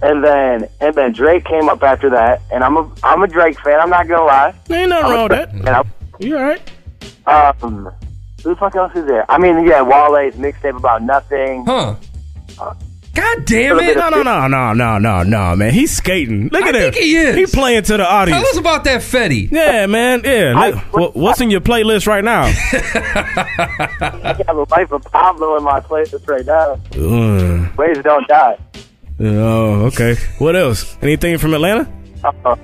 and then and then Drake came up after that, and I'm a I'm a Drake fan. I'm not gonna lie.
Ain't nothing
I'm
wrong with that.
fan. I'm-
You all right?
Um, Who the fuck else is there? I mean, yeah, Wale's mixtape about nothing.
Huh. God damn it!
No, no, no, no, no, no, no, man. He's skating. Look at
I
him.
think he is.
He playing to the audience.
Tell us about that Fetty.
Yeah, man. Yeah. Look, what- what's in your playlist right now?
I have a life of Pablo in my playlist right now.
Uh,
Ways don't die.
oh, okay. What else? Anything from Atlanta?
Uh,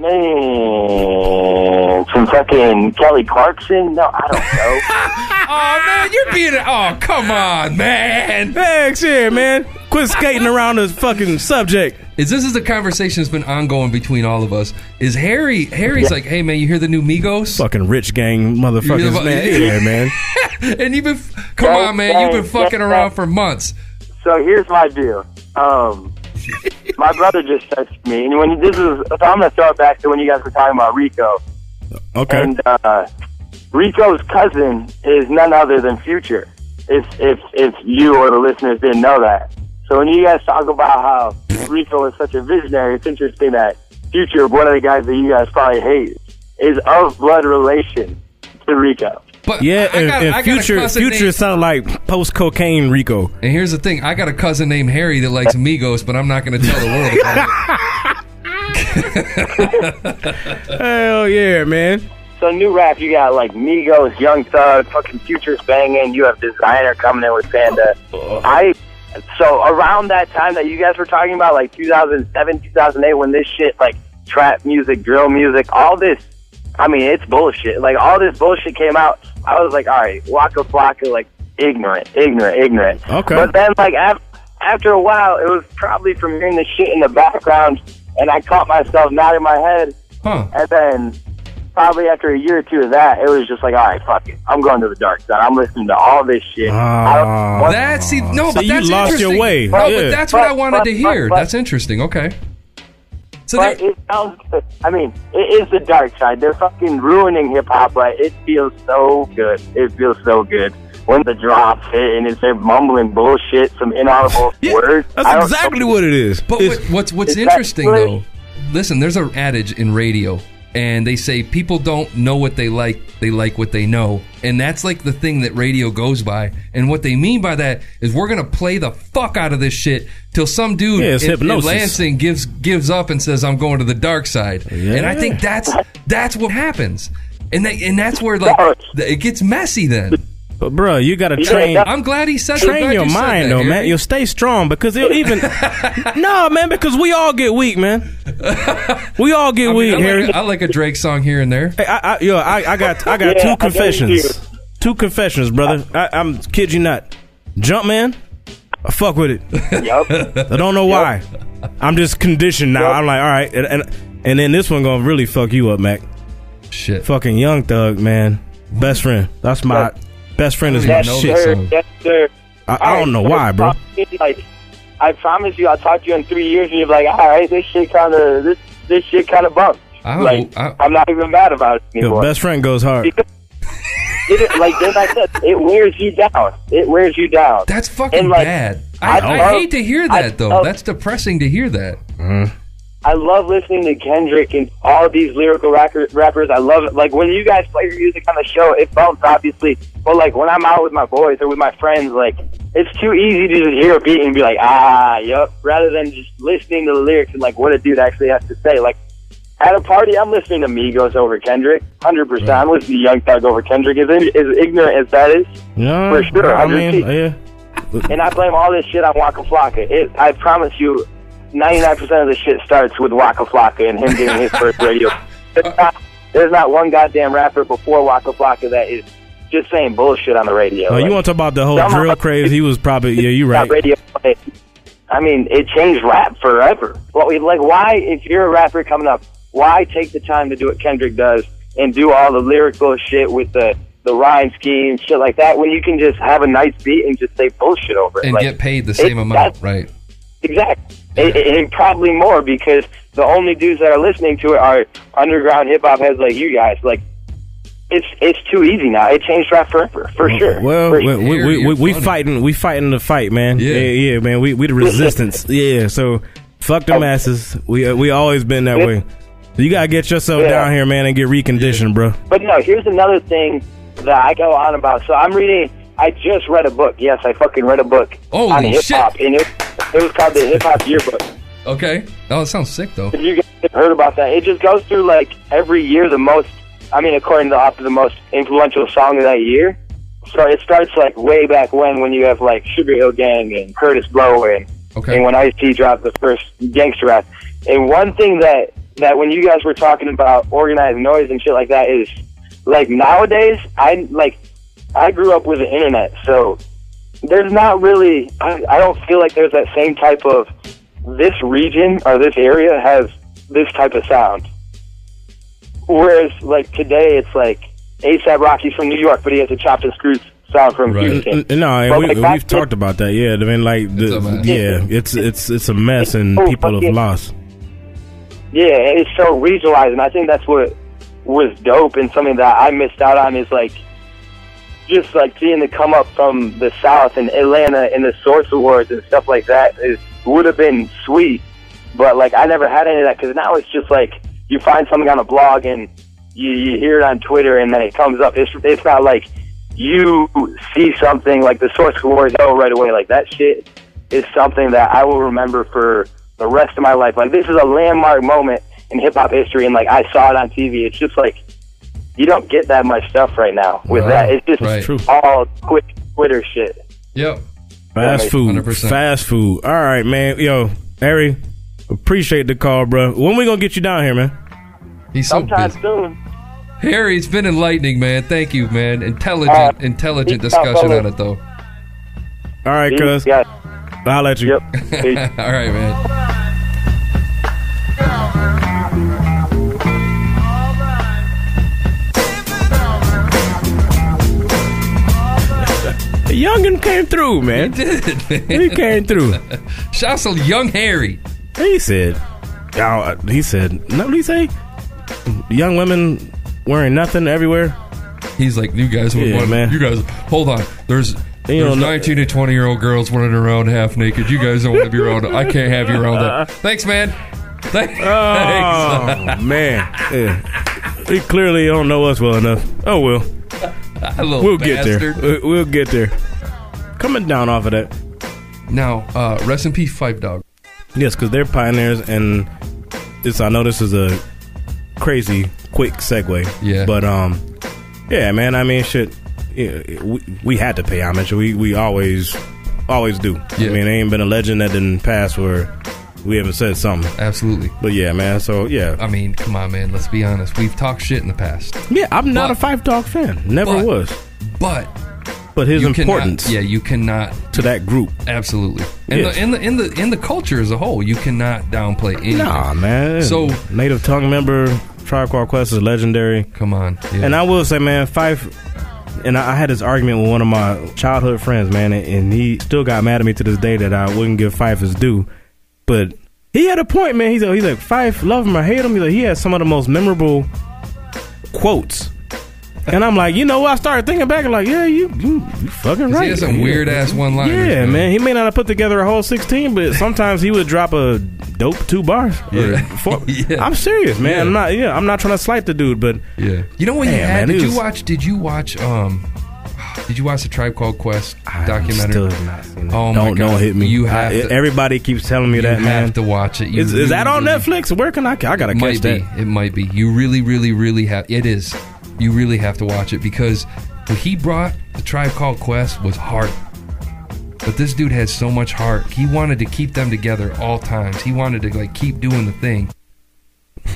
man, some fucking Kelly Clarkson? No, I don't know.
oh man, you're being. Oh come on, man.
Thanks, yeah, man. Quit skating around the fucking subject.
Is this is the conversation that's been ongoing between all of us? Is Harry? Harry's
Yeah.
like, hey man, you hear the new Migos?
Fucking rich gang motherfuckers,
You-
man. Yeah, man.
and you've been, come
Gang,
on, man, you've been fucking around
gang.
for months.
So here's my deal. Um, my brother just texted me, and when this is, so I'm gonna throw it back to when you guys were talking about Rico.
Okay.
And uh, Rico's cousin is none other than Future. If if if you or the listeners didn't know that, so when you guys talk about how Rico is such a visionary, it's interesting that Future, one of the guys that you guys probably hate, is of blood relation to Rico.
But
Yeah,
I
and,
got-
and
I got
future
cousin
future
named-
sound like post cocaine Rico.
And here's the thing: I got a cousin named Harry that likes Migos, but I'm not going to tell the world about it.
Hell yeah, man.
So new rap, you got like Migos, Young Thug, fucking Future's banging. You have Desiigner coming in with Panda. I so around that time that you guys were talking about, like 2007, 2008, when this shit like trap music, drill music, all this. I mean, it's bullshit. Like all this bullshit came out. I was like, all right, Waka Flocka, like ignorant, ignorant, ignorant.
Okay.
But then, like af- after a while, it was probably from hearing the shit in the background, and I caught myself nodding my head.
Huh.
And then probably after a year or two of that, it was just like, all right, fuck it. I'm going to the dark side. I'm listening to all this shit. I ah.
That's see, no,
So
but
you
that's
lost your
interesting.
way.
No,
Yeah.
but that's what I wanted
but-
to hear.
but-
that's interesting. Okay. So
but it sounds good. I mean, it is the dark side. They're fucking ruining hip hop, right? It feels so good. It feels so good. When the drops hit and it's they're mumbling bullshit, some inaudible words.
That's
don't-
exactly what it is.
But what, what's what's
Is
interesting
really-
though? Listen, there's an adage in radio, and they say people don't know what they like; they like what they know, and that's like the thing that radio goes by. And what they mean by that is we're gonna play the fuck out of this shit till some dude
Yeah,
in, in. Lansing gives gives up and says, "I'm going to the dark side." yeah. And I think that's that's what happens, and they, and that's where like the, it gets messy then.
But bro, you gotta train.
I'm glad he said.
Train your
you
mind though, man. You'll stay strong because it'll even. no, man, because we all get weak, man. We all get
I mean,
weak,
I,
Harry.
like, I like a Drake song here and there.
Hey, I, I, yo, I, I got, I got
Yeah,
two confessions. Two confessions, brother. I, I'm kid you not. Jumpman, I fuck with it.
Yep.
I don't know why. I'm just conditioned now. I'm like, all right, and, and and then this one gonna really fuck you up, Mac.
Shit.
Fucking Young Thug, man. Best friend. That's my best friend is my
Yes,
shit.
sir.
song.
Yes, sir.
I, I don't know why, bro.
Like, I promise you, I'll talk to you in three years, and you're like, all right, this shit kind of this this shit kind of bumped.
I don't-
like,
I-
I'm not even mad about it
Yo,
anymore.
best friend goes hard.
it, like then I said, it wears you down. It wears you down.
That's fucking
And, like,
bad. I, I,
love-
hate to hear
I
that though.
love-
That's depressing to hear that. Mm-hmm.
I love listening to Kendrick and all these lyrical rapper, rappers. I love it. Like when you guys play your music on the show, it bumps obviously. But like when I'm out with my boys or with my friends, like it's too easy to just hear a beat and be like, ah, yup, rather than just listening to the lyrics and like what a dude actually has to say. Like at a party, I'm listening to Migos over Kendrick, hundred percent. I'm listening to Young Thug over Kendrick. As, as ignorant as that is,
Yeah,
for sure.
I
100
mean, yeah.
and I blame all this shit on Waka Flocka. It, I promise you, 99% of the shit starts with Waka Flocka and him getting his first radio. There's uh, not, there's not one goddamn rapper before Waka Flocka that is just saying bullshit on the radio.
Oh, you want to talk about the whole
Somehow-
drill craze? He was probably yeah, you right.
radio. I mean, it changed rap forever. Well, we- like, why, if you're a rapper coming up, why take the time to do what Kendrick does and do all the lyrical shit with the the rhyme scheme, shit like that, when you can just have a nice beat and just say bullshit over it
And
Like,
get paid the
it-
same amount, right?
Exactly. And, and probably more because the only dudes that are listening to it are underground hip hop heads like you guys. Like, it's it's too easy now. It changed rap forever, for sure.
Well,
For
we
sure.
we, we, we, we fighting we fighting the fight, man. Yeah, yeah, man. We we the resistance. yeah. So fuck the masses. We uh, we always been that way. You gotta get yourself
Yeah.
down here, man, and get reconditioned, bro.
But no, here's another thing that I go on about. So I'm reading. I just read a book. Yes, I fucking read a book
Holy
on hip hop, and it, it was called the Hip Hop Yearbook.
Okay. Oh, that sounds sick though.
If you guys have heard about that, it just goes through like every year the most. I mean, according to the author, the most influential song of that year. So it starts like way back when, when you have like Sugar Hill Gang and Kurtis Blow and,
Okay.
and when Ice T dropped the first gangster rap. And one thing that that when you guys were talking about Organized Noize and shit like that is like nowadays, I like I grew up with the internet, so there's not really. I, I don't feel like there's that same type of this region or this area has this type of sound. Whereas like today, it's like ASAP Rocky's from New York, but he has a chopped and screwed sound from Houston.
N- No, and
But,
we,
like,
we've talked about that. Yeah, I mean, like, the, yeah, it's it's it's a mess, and
Oh,
people have
fucking-
lost.
Yeah, it's so regionalized, and I think that's what was dope and something that I missed out on is like just like seeing it come up from the South and Atlanta and the Source Awards and stuff like that is would have been sweet, but like I never had any of that because now it's just like you find something on a blog and you, you hear it on Twitter and then it comes up. It's it's not like you see something like the Source Awards oh right away like that shit is something that I will remember for the rest of my life. Like this is a landmark moment in hip hop history, and like I saw it on TV. It's just like you don't get that much stuff right now with
Wow.
that. It's just
Right. True.
all quick Twitter shit.
Yep.
Fast
Yeah,
food,
100%.
fast food. All right, man. Yo, Harry, appreciate the call, bro. When we gonna get you down here, man?
He's so
Sometime
busy.
soon.
Harry, it's been enlightening, man. Thank you, man. Intelligent,
Uh,
intelligent discussion on it, though.
All right, cuz.
guys.
I'll let you. Yep.
All right, man.
Youngin came through, man.
He did, man.
He came through.
Shouts to young Harry.
He said, y'all, uh, he said, no, what did he say? Young women wearing nothing everywhere.
He's like, you guys would
Yeah,
want,
man.
You guys, hold on. There's
You
there's
know-
19 to 20 year old girls running around half naked. You guys don't want to be around. I can't have you around that. Thanks, man. Oh, thanks.
Oh, man. Yeah. He clearly don't know us well enough. Oh, well. we'll get there. We'll get there. Coming down off of that.
Now, uh, rest in peace, Phife Dawg.
Yes, because they're pioneers, and this I know this is a crazy quick segue.
Yeah.
But um, yeah, man. I mean, shit. Yeah, we, we had to pay homage. We we always always do.
Yeah.
I mean, there ain't been a legend that didn't pass where we haven't said something.
Absolutely.
But yeah, man. So yeah,
I mean, come on, man. Let's be honest. We've talked shit in the past.
yeah. I'm not
But-
a Phife Dawg fan. Never
but-
was.
But
But his
you cannot-
importance
yeah, you cannot
to that group.
absolutely. And
Yes.
the in the in the in the culture as a whole, you cannot downplay anything.
Nah, man.
So
Native Tongue member, Tribe Called Quest is legendary.
come on. Yeah.
And I will say, man, Phife. And I I had this argument with one of my childhood friends, man, and- and he still got mad at me to this day that I wouldn't give Phife his due. But he had a point, man. He's like, he's like Phife, love him or hate him. He's like, he has some of the most memorable quotes. And I'm like, you know what? I started thinking back and like, yeah, you, you, you fucking right.
he has some weird-ass one-liners,
Yeah,
man.
He may not have put together a whole 16, but sometimes he would drop a dope two bars.
Yeah.
four.
Yeah.
I'm serious, man.
Yeah.
I'm not. Yeah, I'm not trying to slight the dude, but
yeah. You know what you
Man,
had?
man,
did you
was-
watch? Did you watch? Um, did you watch the Tribe Called Quest documentary?
still have not seen it.
Oh my
don't
god!
don't hit me.
You have
I-
to.
everybody keeps telling me that man.
you to watch it. You
Is, is that on Netflix? Where can I? I gotta
It
catch
might
that.
be. It might be. You really, really, really have. It is. You really have to watch it because what he brought, the Tribe Called Quest, was heart. But this dude had so much heart. He wanted to keep them together all times. He wanted to like keep doing the thing.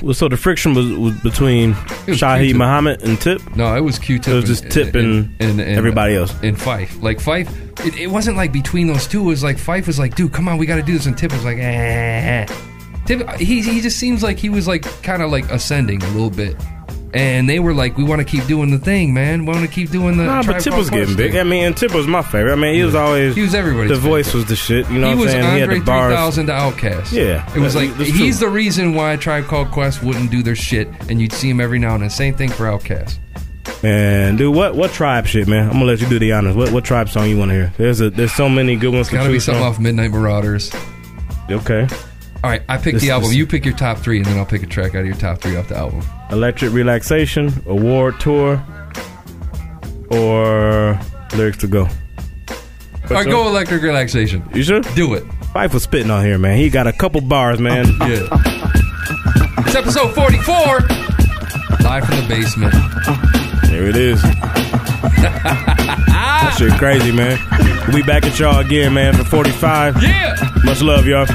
Well, so the friction was, was between
was Q-Tip.
Muhammad and Tip.
No, it was Q-Tip.
It was just Tip and, everybody else.
And Phife. Like Phife, it, it wasn't like between those two. It was like Phife was like, dude, come on, we got to do this. And Tip was like, eh. Tip, he, he just seems like he was like kind of like ascending a little bit. And they were like, we want to keep doing the thing, man. We want to keep doing the.
Nah, but Tip was getting big.
thing."
I mean, and Tip was my favorite. I mean, he was always
He was everybody's
The voice was the shit. You know
he
what
was
saying? he
Andre
had the bars.
3000 to Outkast.
Yeah,
It was like, he's the reason why Tribe Called Quest wouldn't do their shit, and you'd see him every now and then. Same thing for Outkast.
And dude, what what tribe shit, man? I'm gonna let you do the honors. What what tribe song you want to hear? There's a there's so many good ones.
It's got to be something off Midnight Marauders.
Okay.
All right, I picked
This-
the album.
this-
You pick your top three, and then I'll pick a track out of your top three off the album.
Electric Relaxation, Award Tour, or lyrics to go?
All right, go electric relaxation.
You sure?
Do it.
Phife was spitting on here, man. He got a couple bars, man.
Yeah. It's episode 44. Live from the basement.
There it is. that shit crazy, man. Be back at y'all again, man, for 45.
Yeah.
Much love, y'all.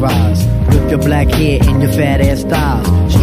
Mesmerized. With your black hair and your fat ass thighs.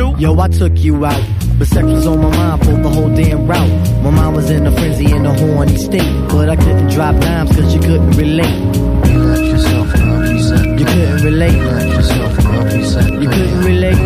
Yo, I took you out. But sex was on my mind for the whole damn route. My mind was in a frenzy in a horny state. But I couldn't drop dimes cause you couldn't relate. You couldn't relate. You couldn't relate.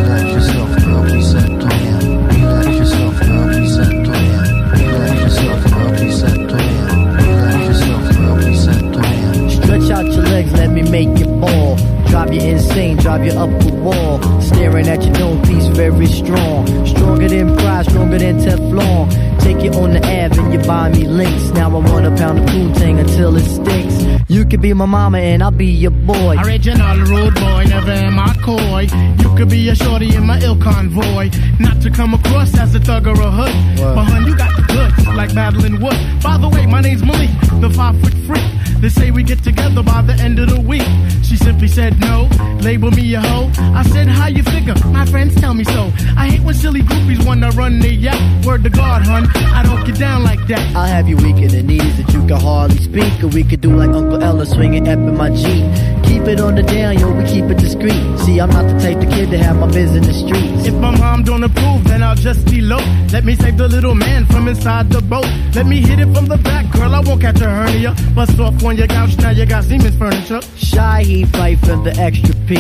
Stretch out your legs, let me make you ball. Drive you insane, drive you up the wall. Staring at your dome piece, very strong. Stronger than pride, stronger than Teflon. Take you on the Ave and you buy me links. Now I want a pound of Poontang until it stinks. You could be my mama and I'll be your boy.
Original rude boy, never am I coy. You could be a shorty in my ill convoy. Not to come across as a thug or a hood. But hun, you got the goods, like Madeline wood. By the way, my name's Malik, the five foot freak. They say we get together by the end of the week. She simply said no, label me a hoe. I said, how you figure? My friends tell me so. I hate when silly groupies wanna run their yacht. Word to God, hun, I don't get down like that.
I'll have you weak in the knees that you can hardly speak. Or we could do like Uncle Ella swinging up in my Jeep. Keep it on the down, yo, we keep it discreet. See, I'm not the type of kid to have my biz in the streets.
If my mom don't approve, then I'll just elope. Let me save the little man from inside the boat. Let me hit it from the back, girl. I won't catch a hernia. Bust off on your couch, now you got Seaman's furniture.
Shy, he fight for the extra P.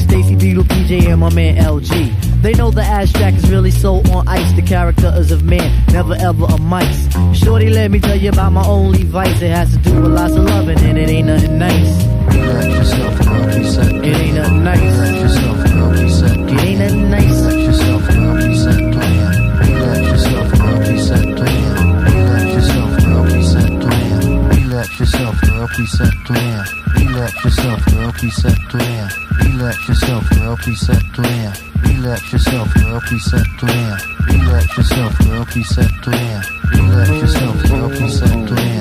Stacy Beetle, PJ, and my man LG. They know the abstract is really so on ice. The character is of man, never ever a mice. Shorty, let me tell you about my only vice. It has to do with lots of loving, and it ain't nothing nice. It ain't nothing nice. It ain't nothing nice.
Yourself, girl, please settle down. Relax yourself, girl, please settle down. Relax yourself, girl, please settle down. Relax yourself, girl, please settle down. Relax yourself, girl, please settle down. Relax yourself, girl, please settle down.